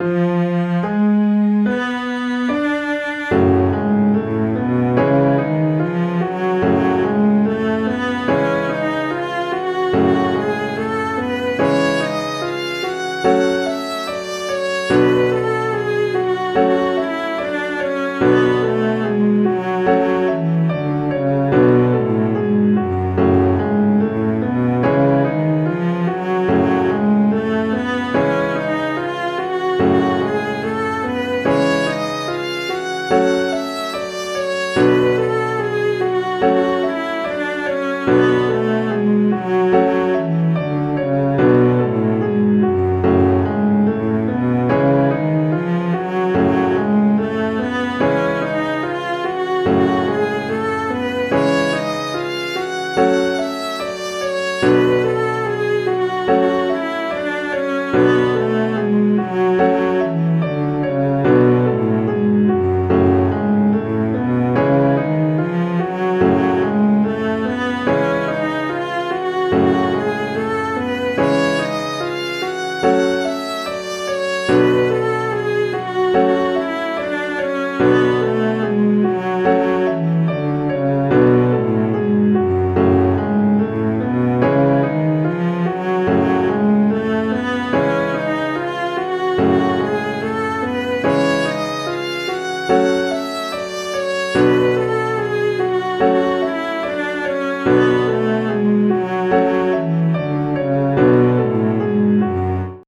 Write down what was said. Mm-hmm.